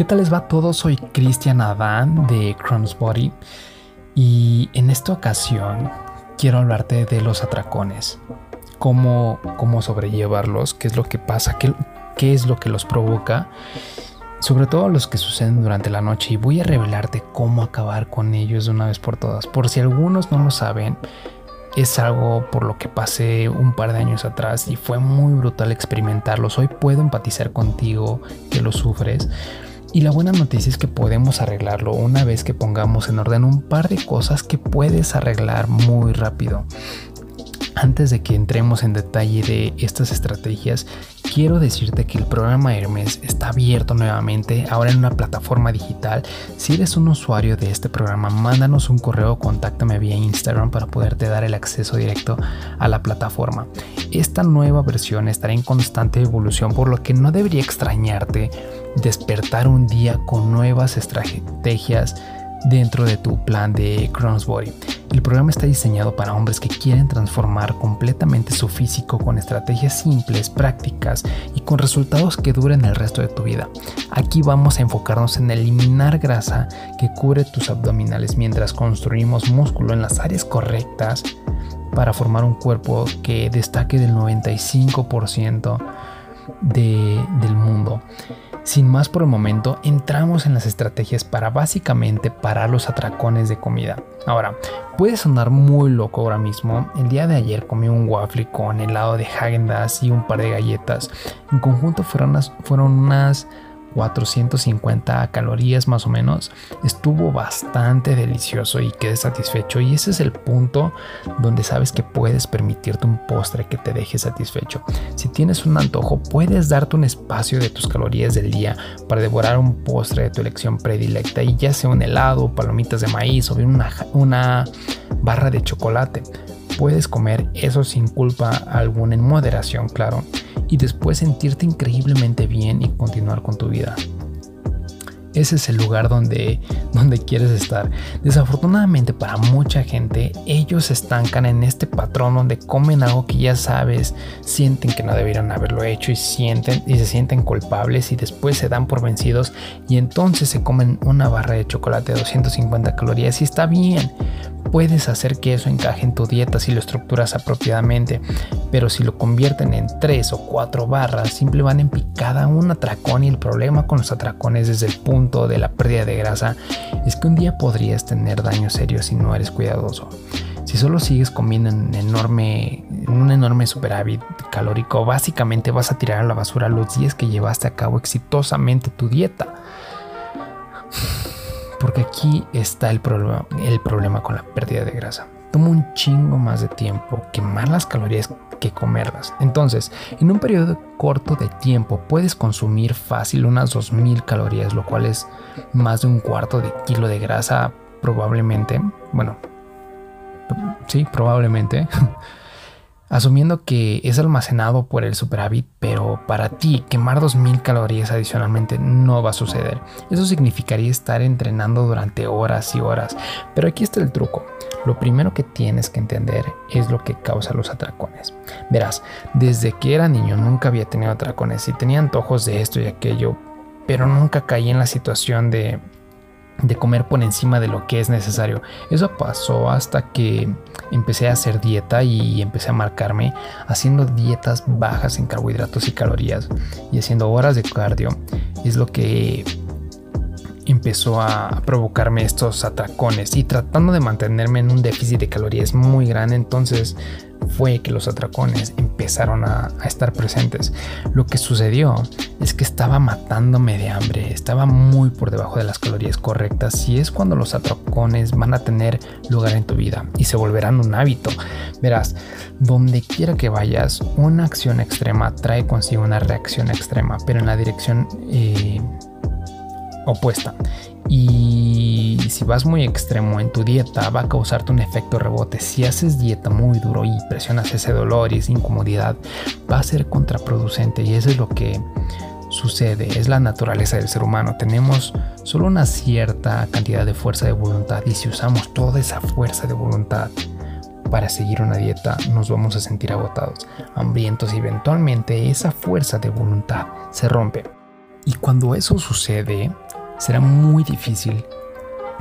¿Qué tal les va a todos? Soy Cristian Adán de Body y en esta ocasión quiero hablarte de los atracones, cómo, cómo sobrellevarlos, qué es lo que pasa, qué, qué es lo que los provoca, sobre todo los que suceden durante la noche y voy a revelarte cómo acabar con ellos de una vez por todas. Por si algunos no lo saben, es algo por lo que pasé un par de años atrás y fue muy brutal experimentarlos. Hoy puedo empatizar contigo que lo sufres y la buena noticia es que podemos arreglarlo una vez que pongamos en orden un par de cosas que puedes arreglar muy rápido. Antes de que entremos en detalle de estas estrategias, quiero decirte que el programa Hermes está abierto nuevamente ahora en una plataforma digital. Si eres un usuario de este programa, mándanos un correo o contáctame vía Instagram para poderte dar el acceso directo a la plataforma. Esta nueva versión estará en constante evolución, por lo que no debería extrañarte despertar un día con nuevas estrategias dentro de tu plan de Body. El programa está diseñado para hombres que quieren transformar completamente su físico con estrategias simples, prácticas y con resultados que duren el resto de tu vida. Aquí vamos a enfocarnos en eliminar grasa que cubre tus abdominales mientras construimos músculo en las áreas correctas para formar un cuerpo que destaque del 95% del mundo. Sin más por el momento, entramos en las estrategias para básicamente parar los atracones de comida. Ahora, puede sonar muy loco ahora mismo. El día de ayer comí un waffle con helado de Häagen y un par de galletas. En conjunto fueron fueron unas 450 calorías más o menos. Estuvo bastante delicioso y quedé satisfecho y ese es el punto donde sabes que puedes permitirte un postre que te deje satisfecho. Si tienes un antojo, puedes darte un espacio de tus calorías del día para devorar un postre de tu elección predilecta y ya sea un helado, palomitas de maíz o bien una, una barra de chocolate. Puedes comer eso sin culpa alguna en moderación, claro y después sentirte increíblemente bien y continuar con tu vida. Ese es el lugar donde, donde quieres estar. Desafortunadamente para mucha gente, ellos se estancan en este patrón donde comen algo que ya sabes, sienten que no debieron haberlo hecho y sienten y se sienten culpables y después se dan por vencidos y entonces se comen una barra de chocolate de 250 calorías y está bien. Puedes hacer que eso encaje en tu dieta si lo estructuras apropiadamente, pero si lo convierten en 3 o 4 barras, simple van en picada un atracón y el problema con los atracones desde el punto de la pérdida de grasa es que un día podrías tener daño serio si no eres cuidadoso. Si solo sigues comiendo en, enorme, en un enorme superávit calórico, básicamente vas a tirar a la basura los días que llevaste a cabo exitosamente tu dieta. Porque aquí está el problema, el problema con la pérdida de grasa. Toma un chingo más de tiempo quemar las calorías que comerlas. Entonces, en un periodo corto de tiempo puedes consumir fácil unas 2000 calorías, lo cual es más de un cuarto de kilo de grasa probablemente. Bueno, sí, probablemente. asumiendo que es almacenado por el superávit, pero para ti quemar 2000 calorías adicionalmente no va a suceder. Eso significaría estar entrenando durante horas y horas. Pero aquí está el truco. Lo primero que tienes que entender es lo que causa los atracones. Verás, desde que era niño nunca había tenido atracones y tenía antojos de esto y aquello, pero nunca caí en la situación de de comer por encima de lo que es necesario. Eso pasó hasta que empecé a hacer dieta y empecé a marcarme haciendo dietas bajas en carbohidratos y calorías y haciendo horas de cardio. Es lo que empezó a provocarme estos atracones y tratando de mantenerme en un déficit de calorías muy grande. Entonces fue que los atracones empezaron a, estar presentes. Lo que sucedió es que estaba matándome de hambre, estaba muy por debajo de las calorías correctas y es cuando los atracones van a tener lugar en tu vida y se volverán un hábito. Verás, donde quiera que vayas, una acción extrema trae consigo una reacción extrema, pero en la dirección eh, opuesta. Y si vas muy extremo en tu dieta, va a causarte un efecto rebote. Si haces dieta muy duro y presionas ese dolor y esa incomodidad, va a ser contraproducente. Y eso es lo que sucede. Es la naturaleza del ser humano. Tenemos solo una cierta cantidad de fuerza de voluntad. Y si usamos toda esa fuerza de voluntad para seguir una dieta, nos vamos a sentir agotados, hambrientos y eventualmente esa fuerza de voluntad se rompe. Y cuando eso sucede, será muy difícil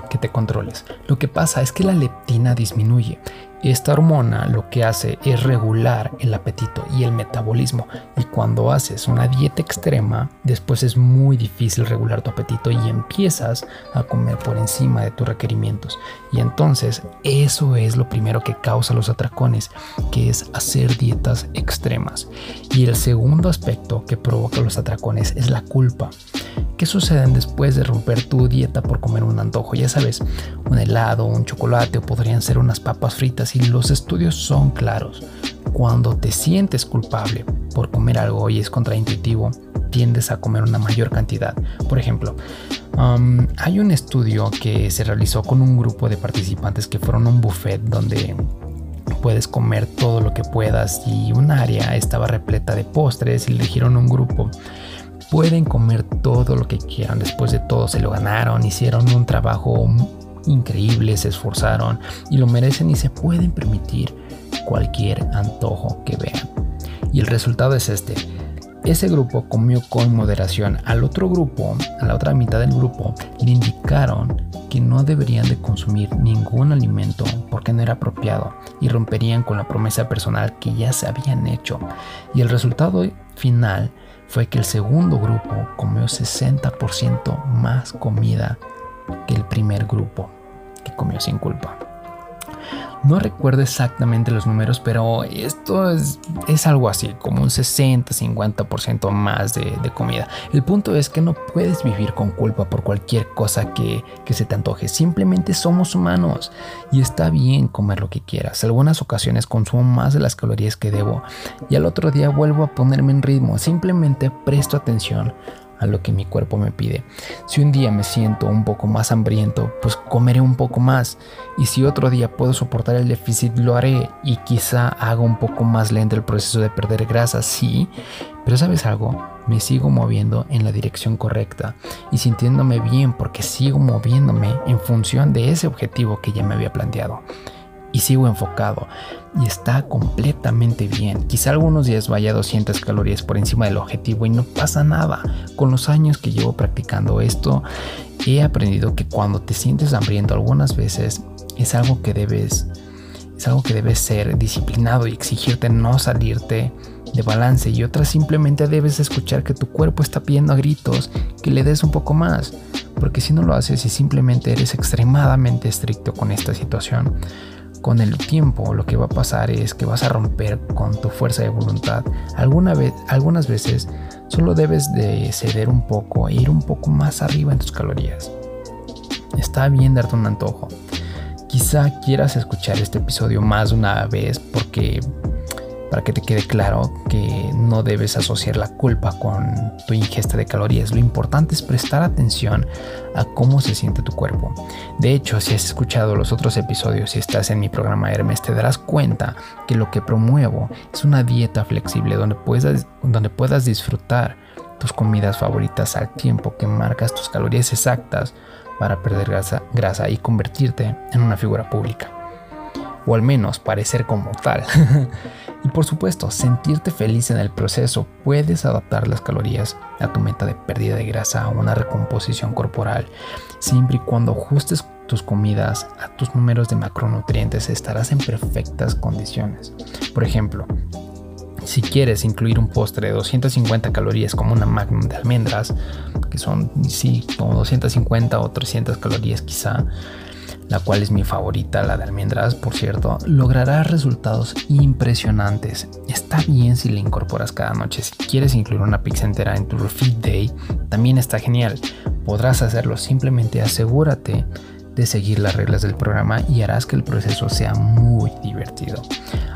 que te controles. Lo que pasa es que la leptina disminuye. Esta hormona lo que hace es regular el apetito y el metabolismo. Y cuando haces una dieta extrema, después es muy difícil regular tu apetito y empiezas a comer por encima de tus requerimientos. Y entonces eso es lo primero que causa los atracones, que es hacer dietas extremas. Y el segundo aspecto que provoca los atracones es la culpa. ¿Qué sucede después de romper tu dieta por comer un antojo? Ya sabes, un helado, un chocolate o podrían ser unas papas fritas y los estudios son claros. Cuando te sientes culpable por comer algo y es contraintuitivo, tiendes a comer una mayor cantidad. Por ejemplo, um, hay un estudio que se realizó con un grupo de participantes que fueron a un buffet donde puedes comer todo lo que puedas y un área estaba repleta de postres y eligieron un grupo pueden comer todo lo que quieran. Después de todo se lo ganaron, hicieron un trabajo increíble, se esforzaron y lo merecen y se pueden permitir cualquier antojo que vean. Y el resultado es este. Ese grupo comió con moderación. Al otro grupo, a la otra mitad del grupo, le indicaron que no deberían de consumir ningún alimento porque no era apropiado y romperían con la promesa personal que ya se habían hecho. Y el resultado final fue que el segundo grupo comió 60% más comida que el primer grupo, que comió sin culpa. No recuerdo exactamente los números, pero esto es, algo así, como un 60-50% más de, comida. El punto es que no puedes vivir con culpa por cualquier cosa que, que se te antoje. Simplemente somos humanos y está bien comer lo que quieras. Algunas ocasiones consumo más de las calorías que debo y al otro día vuelvo a ponerme en ritmo. Simplemente presto atención a lo que mi cuerpo me pide. Si un día me siento un poco más hambriento, pues comeré un poco más. Y si otro día puedo soportar el déficit, lo haré. Y quizá haga un poco más lento el proceso de perder grasa, sí. Pero sabes algo, me sigo moviendo en la dirección correcta y sintiéndome bien porque sigo moviéndome en función de ese objetivo que ya me había planteado y sigo enfocado y está completamente bien. Quizá algunos días vaya 200 calorías por encima del objetivo y no pasa nada. Con los años que llevo practicando esto, he aprendido que cuando te sientes hambriento algunas veces es algo que debes es algo que debes ser disciplinado y exigirte no salirte de balance y otras simplemente debes escuchar que tu cuerpo está pidiendo a gritos que le des un poco más, porque si no lo haces y simplemente eres extremadamente estricto con esta situación, con el tiempo lo que va a pasar es que vas a romper con tu fuerza de voluntad. Alguna vez, algunas veces solo debes de ceder un poco e ir un poco más arriba en tus calorías. Está bien darte un antojo. Quizá quieras escuchar este episodio más de una vez porque para que te quede claro que no debes asociar la culpa con tu ingesta de calorías. Lo importante es prestar atención a cómo se siente tu cuerpo. De hecho, si has escuchado los otros episodios y estás en mi programa Hermes, te darás cuenta que lo que promuevo es una dieta flexible donde puedas, donde puedas disfrutar tus comidas favoritas al tiempo que marcas tus calorías exactas para perder grasa, grasa y convertirte en una figura pública o al menos parecer como tal. y por supuesto, sentirte feliz en el proceso. Puedes adaptar las calorías a tu meta de pérdida de grasa o una recomposición corporal. Siempre y cuando ajustes tus comidas a tus números de macronutrientes estarás en perfectas condiciones. Por ejemplo, si quieres incluir un postre de 250 calorías como una magnum de almendras, que son sí como 250 o 300 calorías quizá, la cual es mi favorita, la de almendras, por cierto, lograrás resultados impresionantes. Está bien si le incorporas cada noche. Si quieres incluir una pizza entera en tu feed day, también está genial. Podrás hacerlo, simplemente asegúrate de seguir las reglas del programa y harás que el proceso sea muy divertido.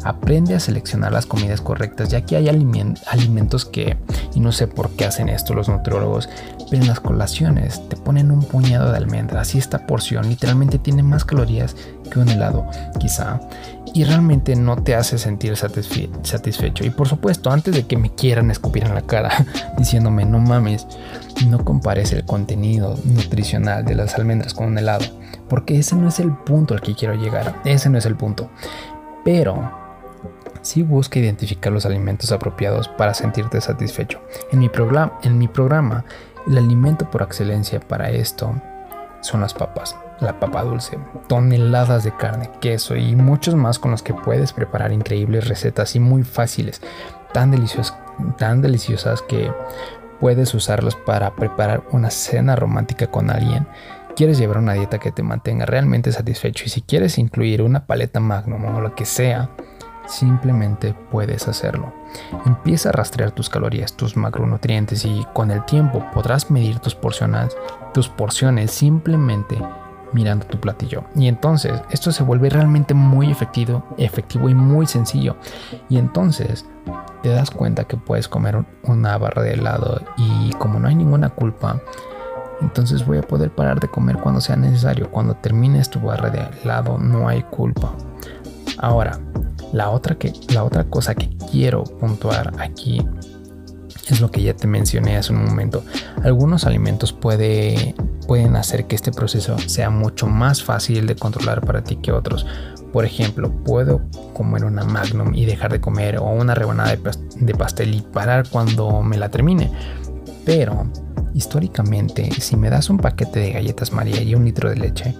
Aprende a seleccionar las comidas correctas, ya que hay alimentos que, y no sé por qué hacen esto los nutriólogos, pero en las colaciones te ponen un puñado de almendras y esta porción literalmente tiene más calorías que un helado, quizá, y realmente no te hace sentir satisfecho. Y por supuesto, antes de que me quieran escupir en la cara diciéndome no mames, no compares el contenido nutricional de las almendras con un helado, porque ese no es el punto al que quiero llegar, ese no es el punto. Pero sí busca identificar los alimentos apropiados para sentirte satisfecho. En mi, programa, en mi programa El alimento por excelencia para esto son las papas, la papa dulce, toneladas de carne, queso y muchos más con los que puedes preparar increíbles recetas y muy fáciles, tan deliciosas, tan deliciosas que puedes usarlos para preparar una cena romántica con alguien. Quieres llevar una dieta que te mantenga realmente satisfecho y si quieres incluir una paleta magnum o lo que sea, simplemente puedes hacerlo. Empieza a rastrear tus calorías, tus macronutrientes y con el tiempo podrás medir tus porciones, tus porciones simplemente mirando tu platillo. Y entonces esto se vuelve realmente muy efectivo, efectivo y muy sencillo. Y entonces te das cuenta que puedes comer una barra de helado y como no hay ninguna culpa, entonces voy a poder parar de comer cuando sea necesario. Cuando termines tu barra de helado no hay culpa. Ahora, la otra, que, la otra cosa que quiero puntuar aquí es lo que ya te mencioné hace un momento. Algunos alimentos puede, pueden hacer que este proceso sea mucho más fácil de controlar para ti que otros. Por ejemplo, puedo comer una magnum y dejar de comer o una rebanada de pastel y parar cuando me la termine. Pero, históricamente, si me das un paquete de galletas María y un litro de leche,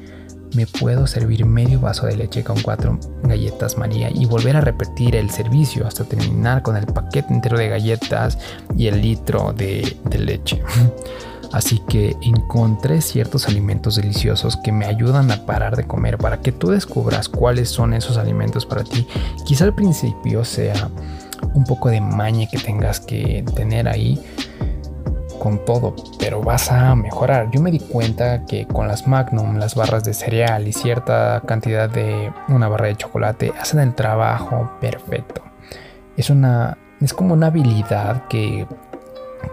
me puedo servir medio vaso de leche con cuatro galletas María y volver a repetir el servicio hasta terminar con el paquete entero de galletas y el litro de, leche. Así que encontré ciertos alimentos deliciosos que me ayudan a parar de comer para que tú descubras cuáles son esos alimentos para ti. Quizá al principio sea un poco de maña que tengas que tener ahí con todo, pero vas a mejorar. Yo me di cuenta que con las Magnum, las barras de cereal y cierta cantidad de una barra de chocolate hacen el trabajo perfecto. Es una es como una habilidad que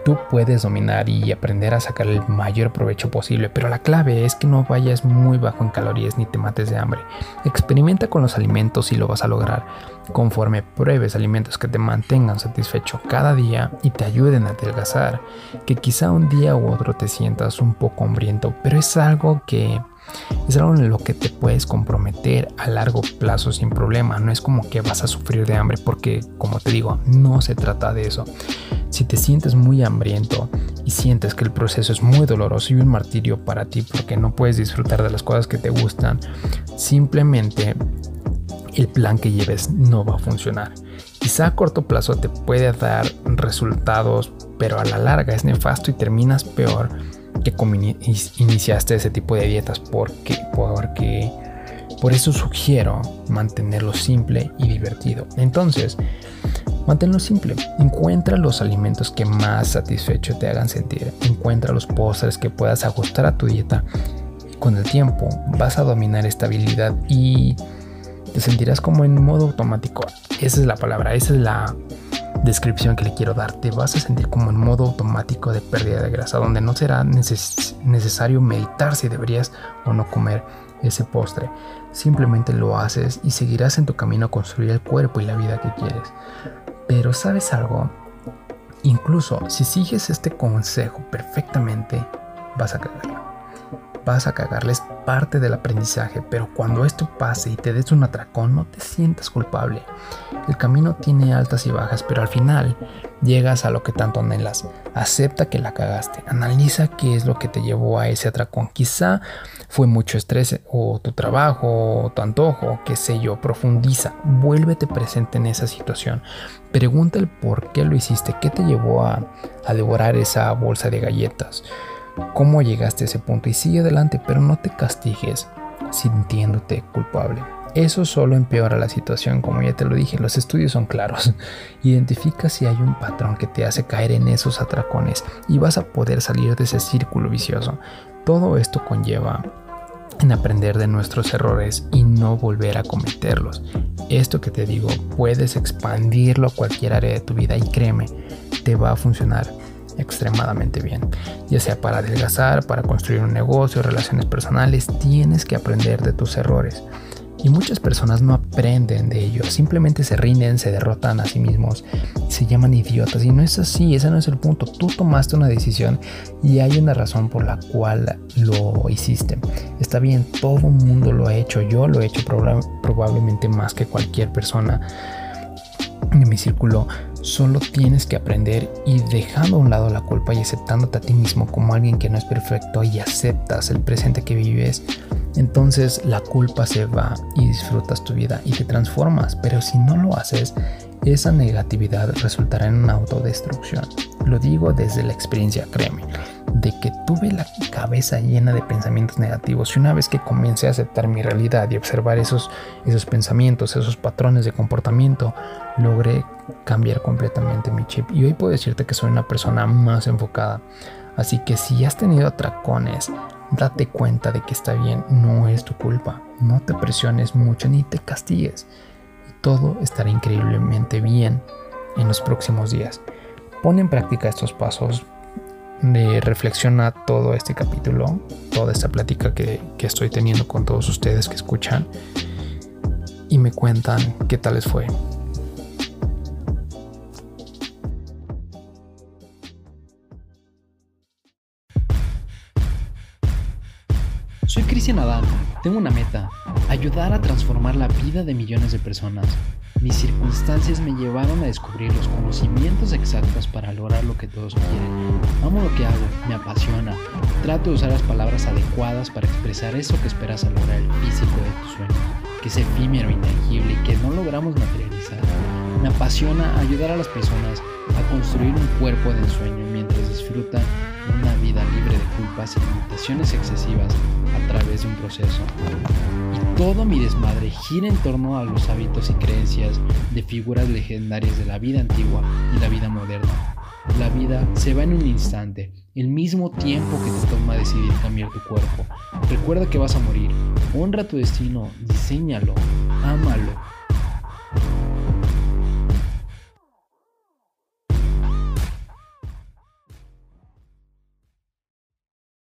tú puedes dominar y aprender a sacar el mayor provecho posible, pero la clave es que no vayas muy bajo en calorías ni te mates de hambre. Experimenta con los alimentos y lo vas a lograr conforme pruebes alimentos que te mantengan satisfecho cada día y te ayuden a adelgazar, que quizá un día u otro te sientas un poco hambriento, pero es algo que es algo en lo que te puedes comprometer a largo plazo sin problema. No es como que vas a sufrir de hambre porque, como te digo, no se trata de eso. Si te sientes muy hambriento y sientes que el proceso es muy doloroso y un martirio para ti porque no puedes disfrutar de las cosas que te gustan, simplemente el plan que lleves no va a funcionar. Quizá a corto plazo te puede dar resultados, pero a la larga es nefasto y terminas peor que iniciaste ese tipo de dietas porque por eso sugiero mantenerlo simple y divertido. Entonces, manténlo simple. Encuentra los alimentos que más satisfecho te hagan sentir. Encuentra los postres que puedas ajustar a tu dieta. con el tiempo vas a dominar esta habilidad y te sentirás como en modo automático. Esa es la palabra, esa es la descripción que le quiero dar. Te vas a sentir como en modo automático de pérdida de grasa, donde no será necesario meditar si deberías o no comer ese postre. Simplemente lo haces y seguirás en tu camino a construir el cuerpo y la vida que quieres. Pero ¿sabes algo? Incluso si sigues este consejo perfectamente, vas a cagarlo vas a cagarles parte del aprendizaje, pero cuando esto pase y te des un atracón, no te sientas culpable. El camino tiene altas y bajas, pero al final llegas a lo que tanto anhelas. Acepta que la cagaste, analiza qué es lo que te llevó a ese atracón. Quizá fue mucho estrés o tu trabajo o tu antojo, qué sé yo, profundiza, vuélvete presente en esa situación. Pregunta el por qué lo hiciste, qué te llevó a, a devorar esa bolsa de galletas cómo llegaste a ese punto y sigue adelante, pero no te castigues sintiéndote culpable. Eso solo empeora la situación, como ya te lo dije, los estudios son claros. Identifica si hay un patrón que te hace caer en esos atracones y vas a poder salir de ese círculo vicioso. Todo esto conlleva en aprender de nuestros errores y no volver a cometerlos. Esto que te digo, puedes expandirlo a cualquier área de tu vida y créeme, te va a funcionar extremadamente bien. Ya sea para adelgazar, para construir un negocio, relaciones personales, tienes que aprender de tus errores. Y muchas personas no aprenden de ello, simplemente se rinden, se derrotan a sí mismos, se llaman idiotas. Y no es así, ese no es el punto. Tú tomaste una decisión y hay una razón por la cual lo hiciste. Está bien, todo el mundo lo ha hecho, yo lo he hecho probablemente más que cualquier persona de mi círculo Solo tienes que aprender y dejando a un lado la culpa y aceptándote a ti mismo como alguien que no es perfecto y aceptas el presente que vives, entonces la culpa se va y disfrutas tu vida y te transformas. Pero si no lo haces, esa negatividad resultará en una autodestrucción. Lo digo desde la experiencia, créeme, de que tuve la cabeza llena de pensamientos negativos y una vez que comencé a aceptar mi realidad y observar esos, esos pensamientos, esos patrones de comportamiento, logré cambiar completamente mi chip y hoy puedo decirte que soy una persona más enfocada. Así que si has tenido atracones, date cuenta de que está bien, no es tu culpa. No te presiones mucho ni te castigues. Y todo estará increíblemente bien en los próximos días. Pon en práctica estos pasos, de reflexiona todo este capítulo, toda esta plática que, que, estoy teniendo con todos ustedes que escuchan y me cuentan qué tal les fue. Soy Cristian Adán, tengo una meta, ayudar a transformar la vida de millones de personas. Mis circunstancias me llevaron a descubrir los conocimientos exactos para lograr lo que todos quieren. Amo lo que hago, me apasiona. Trato de usar las palabras adecuadas para expresar eso que esperas al lograr el físico de tus sueños, que es efímero, intangible y que no logramos materializar. Me apasiona ayudar a las personas a construir un cuerpo de ensueño mientras disfrutan culpas y limitaciones excesivas a través de un proceso. Y todo mi desmadre gira en torno a los hábitos y creencias de figuras legendarias de la vida antigua y la vida moderna. La vida se va en un instante, el mismo tiempo que te toma decidir cambiar tu cuerpo. Recuerda que vas a morir, honra tu destino, diseñalo, ámalo